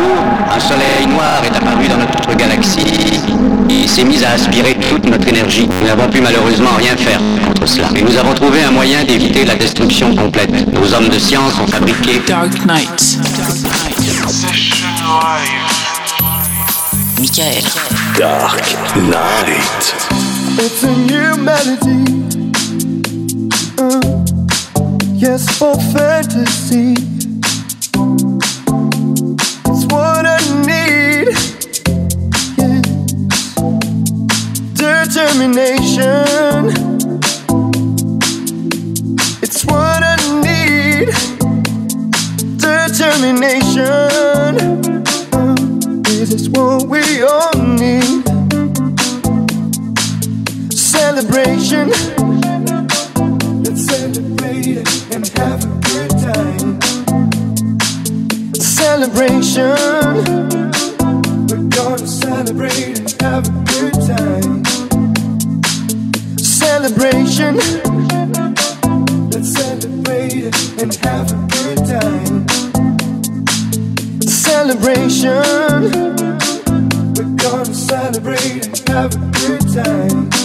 jour, un soleil noir est apparu dans notre galaxie et s'est mis à aspirer toute notre énergie. Nous n'avons pu malheureusement rien faire contre cela. Mais nous avons trouvé un moyen d'éviter la destruction complète. Nos hommes de science ont fabriqué Dark Knight. Michael. Dark Knight. It's a new melody. Uh, yes, for fantasy. Determination. It's what I need. Determination. This is what we all need celebration. Let's celebrate and have a good time. Celebration. We're gonna celebrate and have Celebration. Let's celebrate and have a good time. Celebration. We're gonna celebrate and have a good time.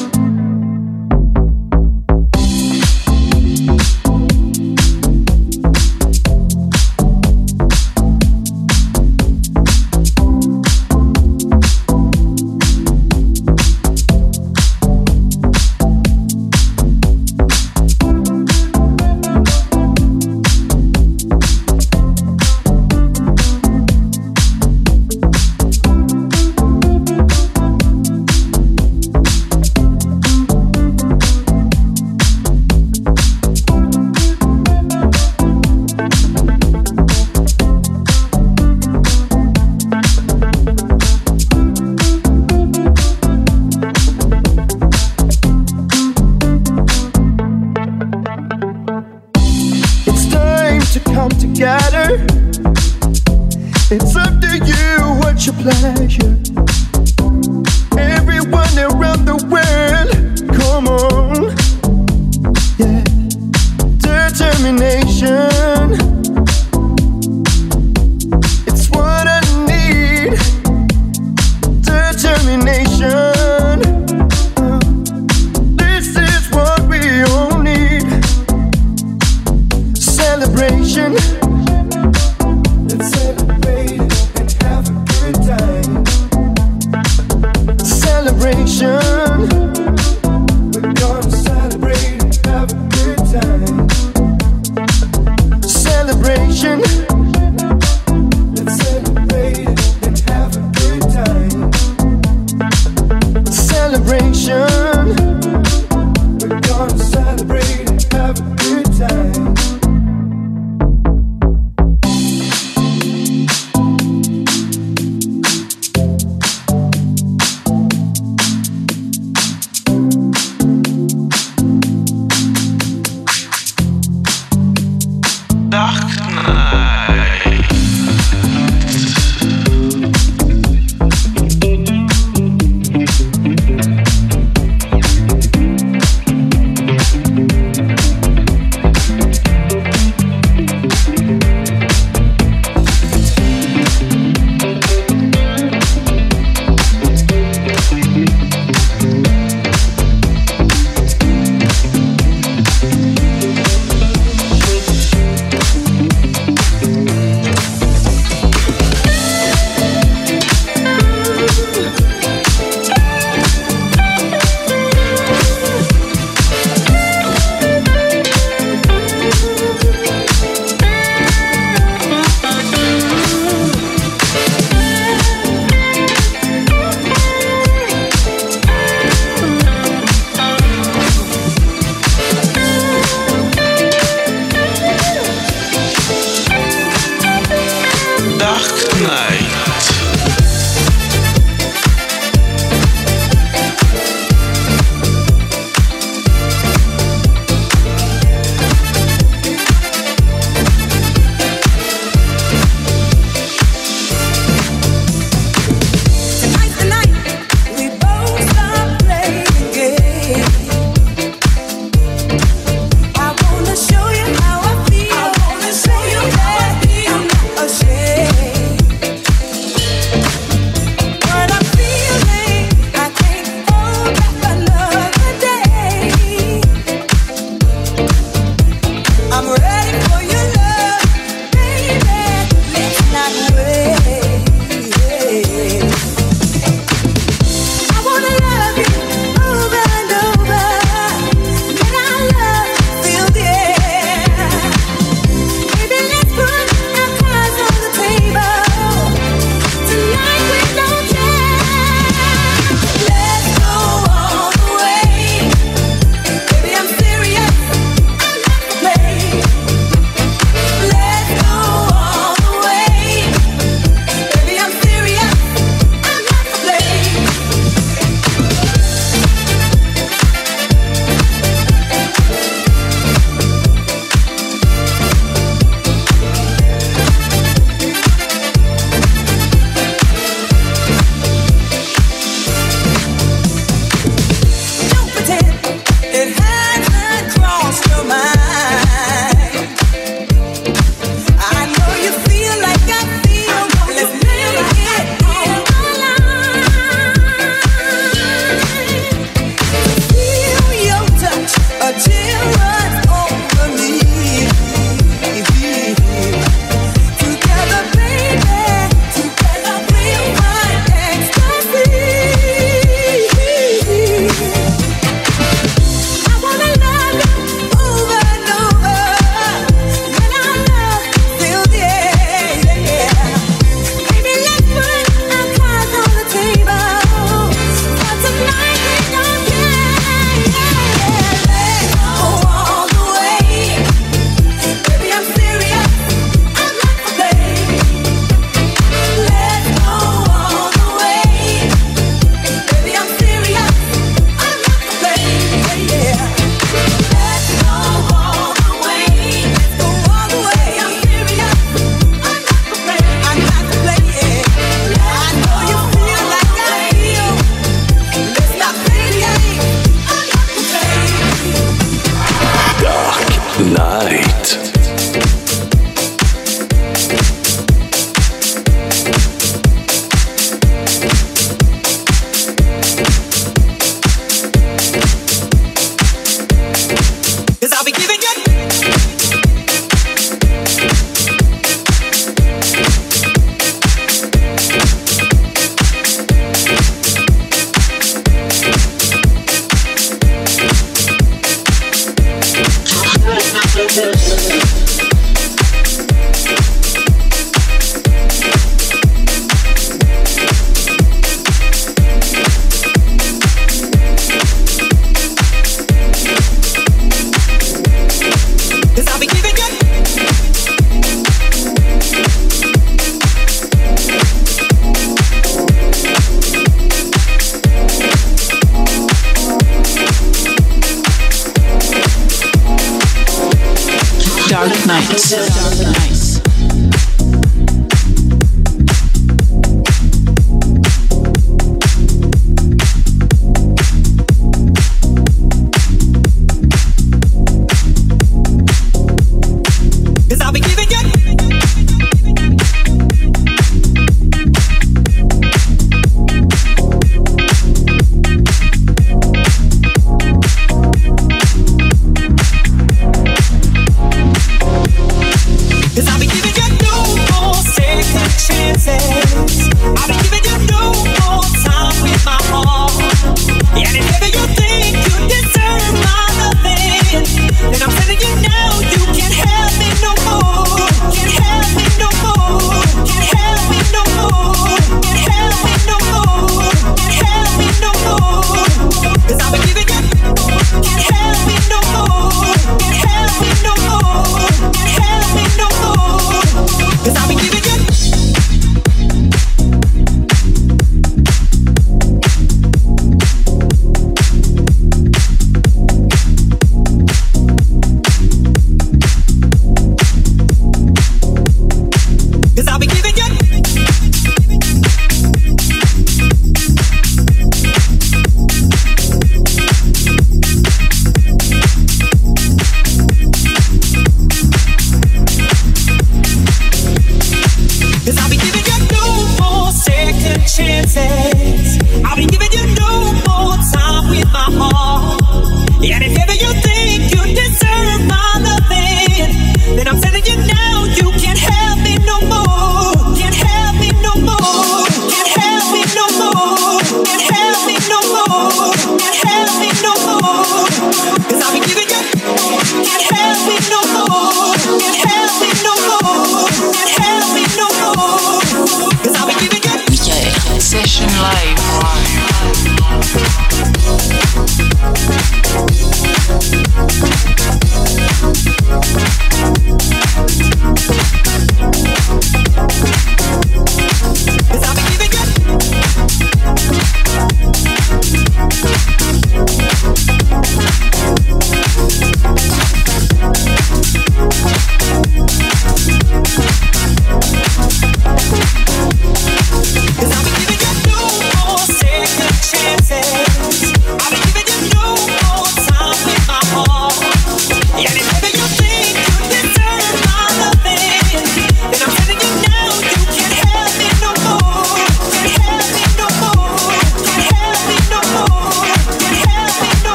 night.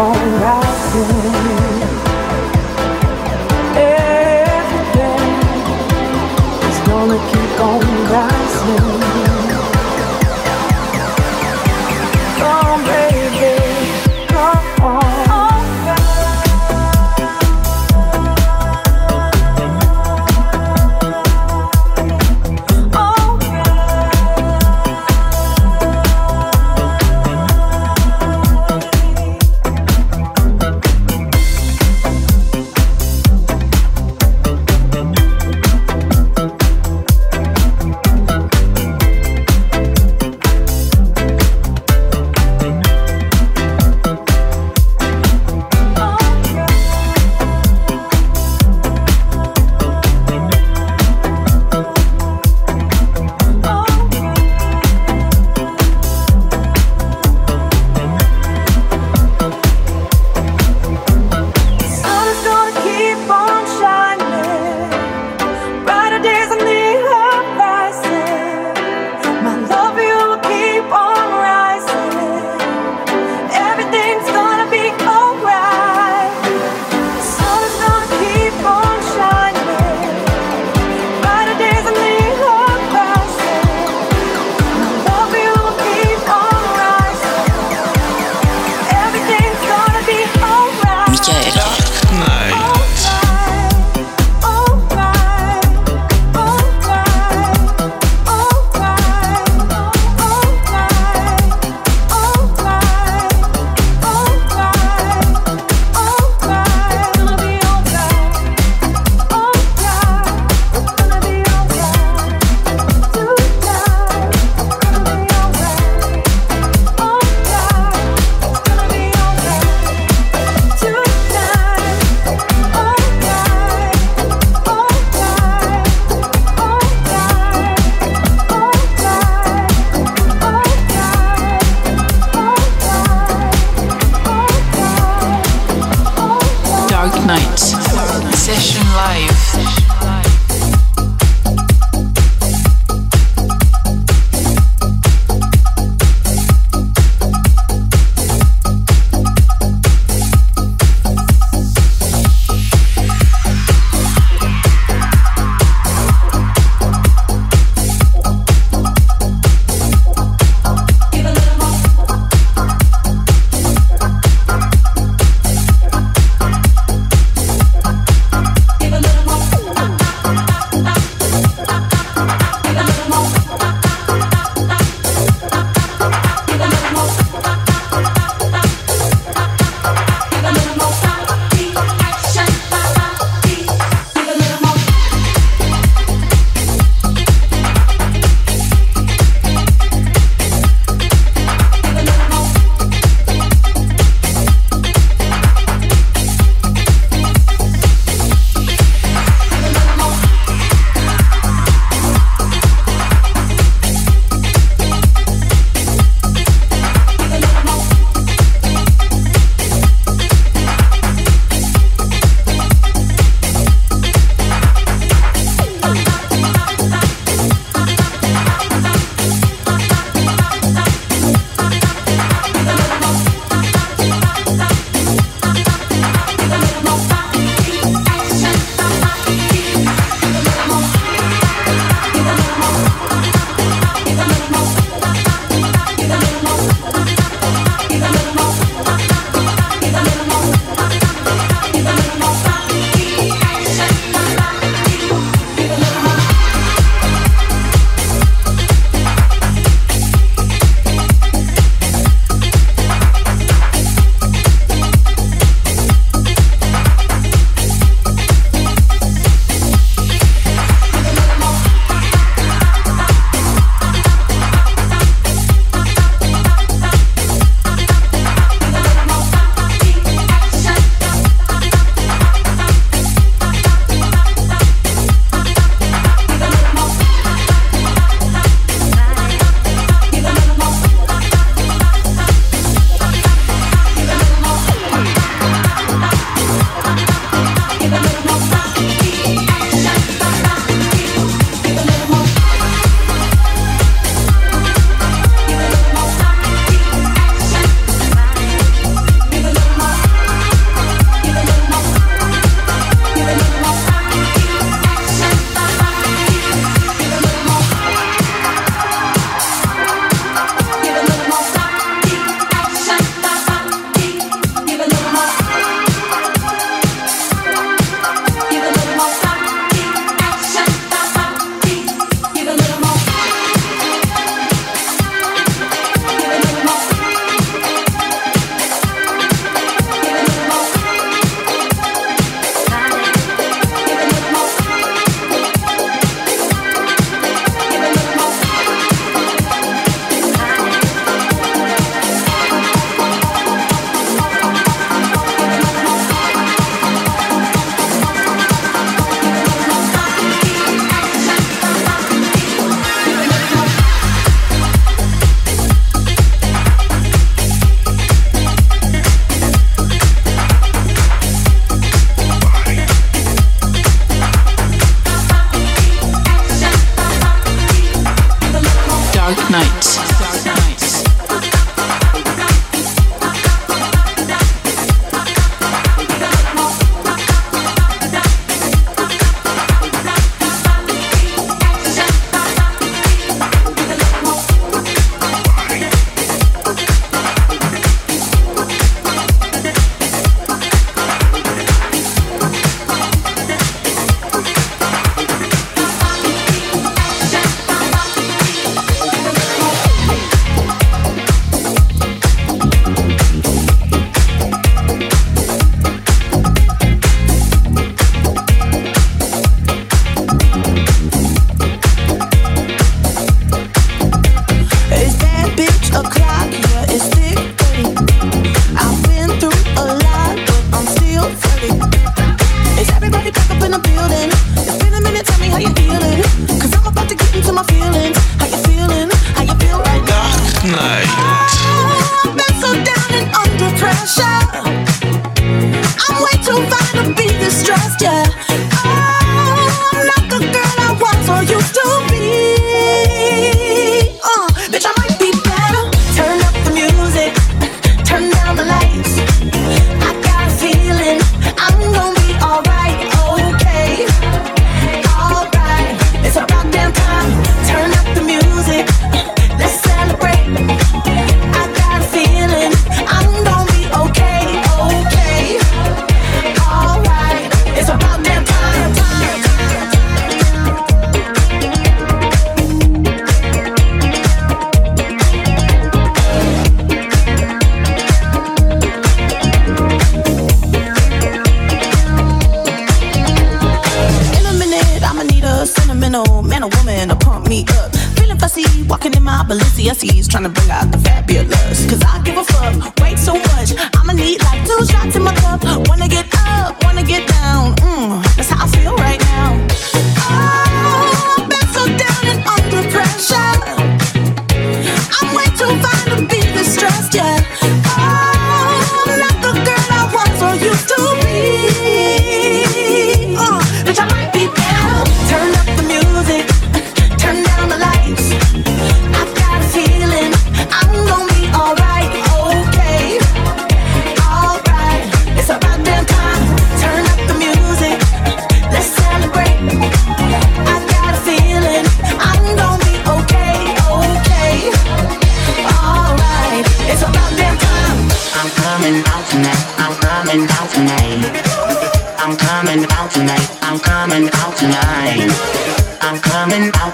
Gonna keep on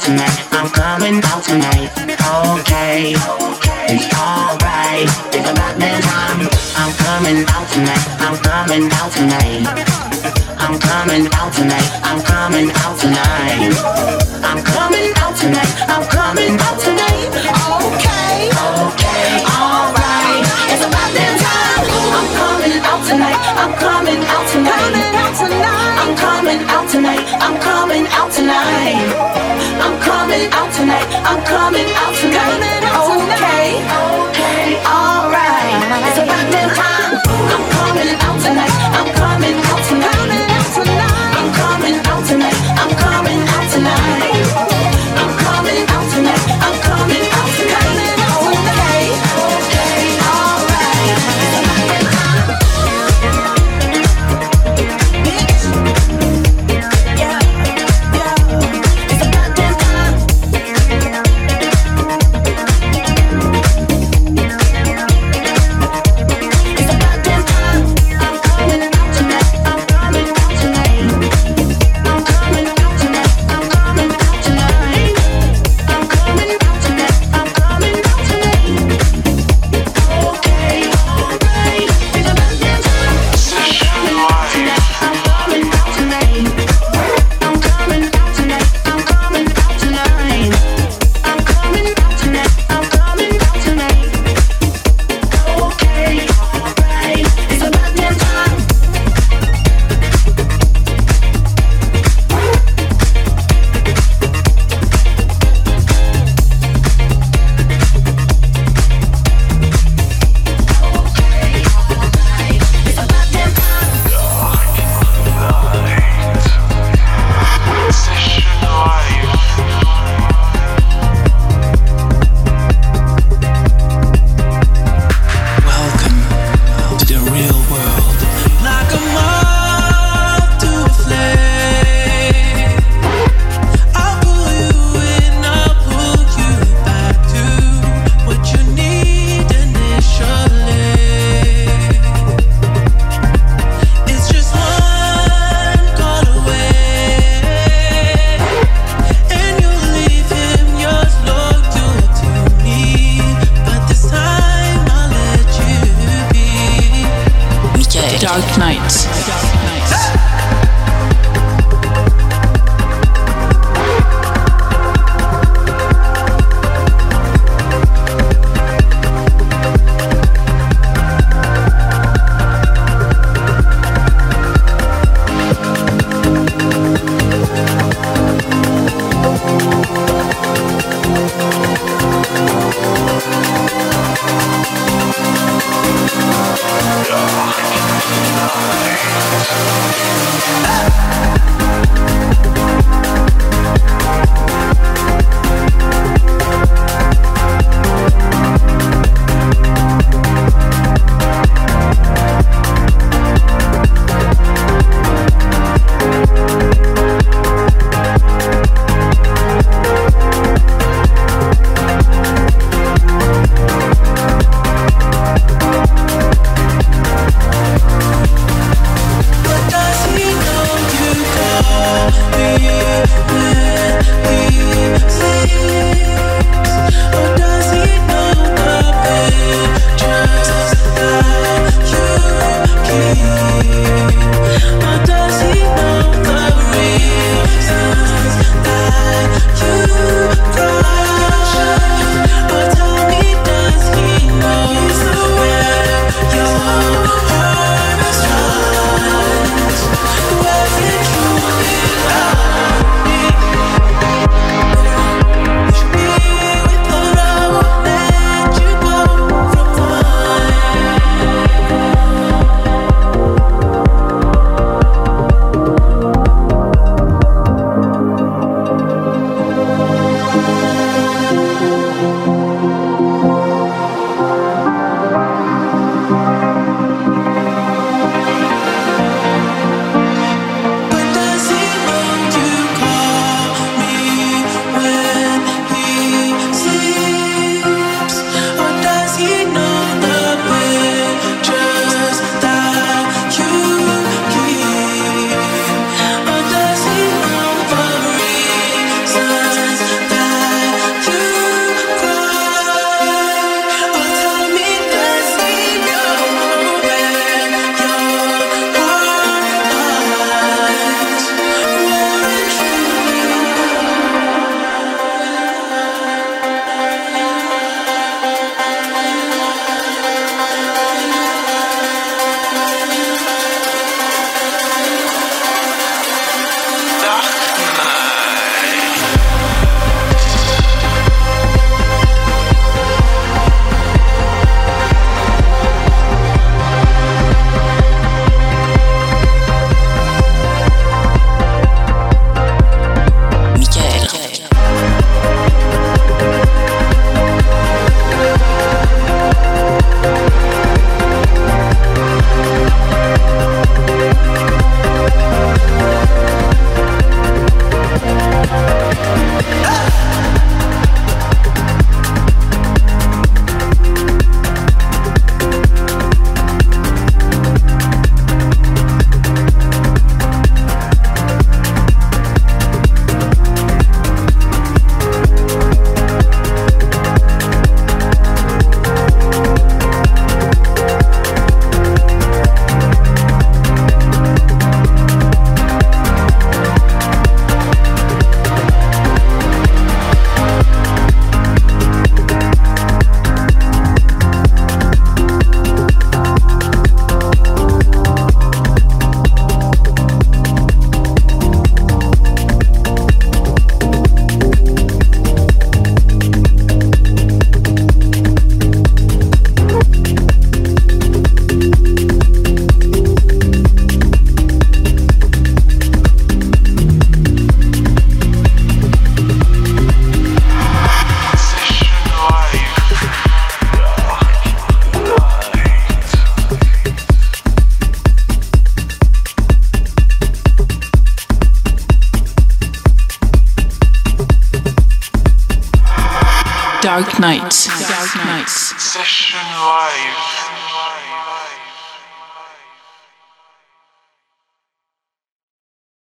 I'm coming out tonight. Okay, it's alright. If I got this time, I'm coming out tonight. I'm coming out tonight. I'm coming out tonight. I'm coming out tonight. Okay, okay, alright. It's about that time. I'm coming out tonight. I'm. Coming out tonight coming out tonight. I'm coming out tonight. I'm coming out tonight. I'm coming out tonight. Okay. Okay. All right. It's about that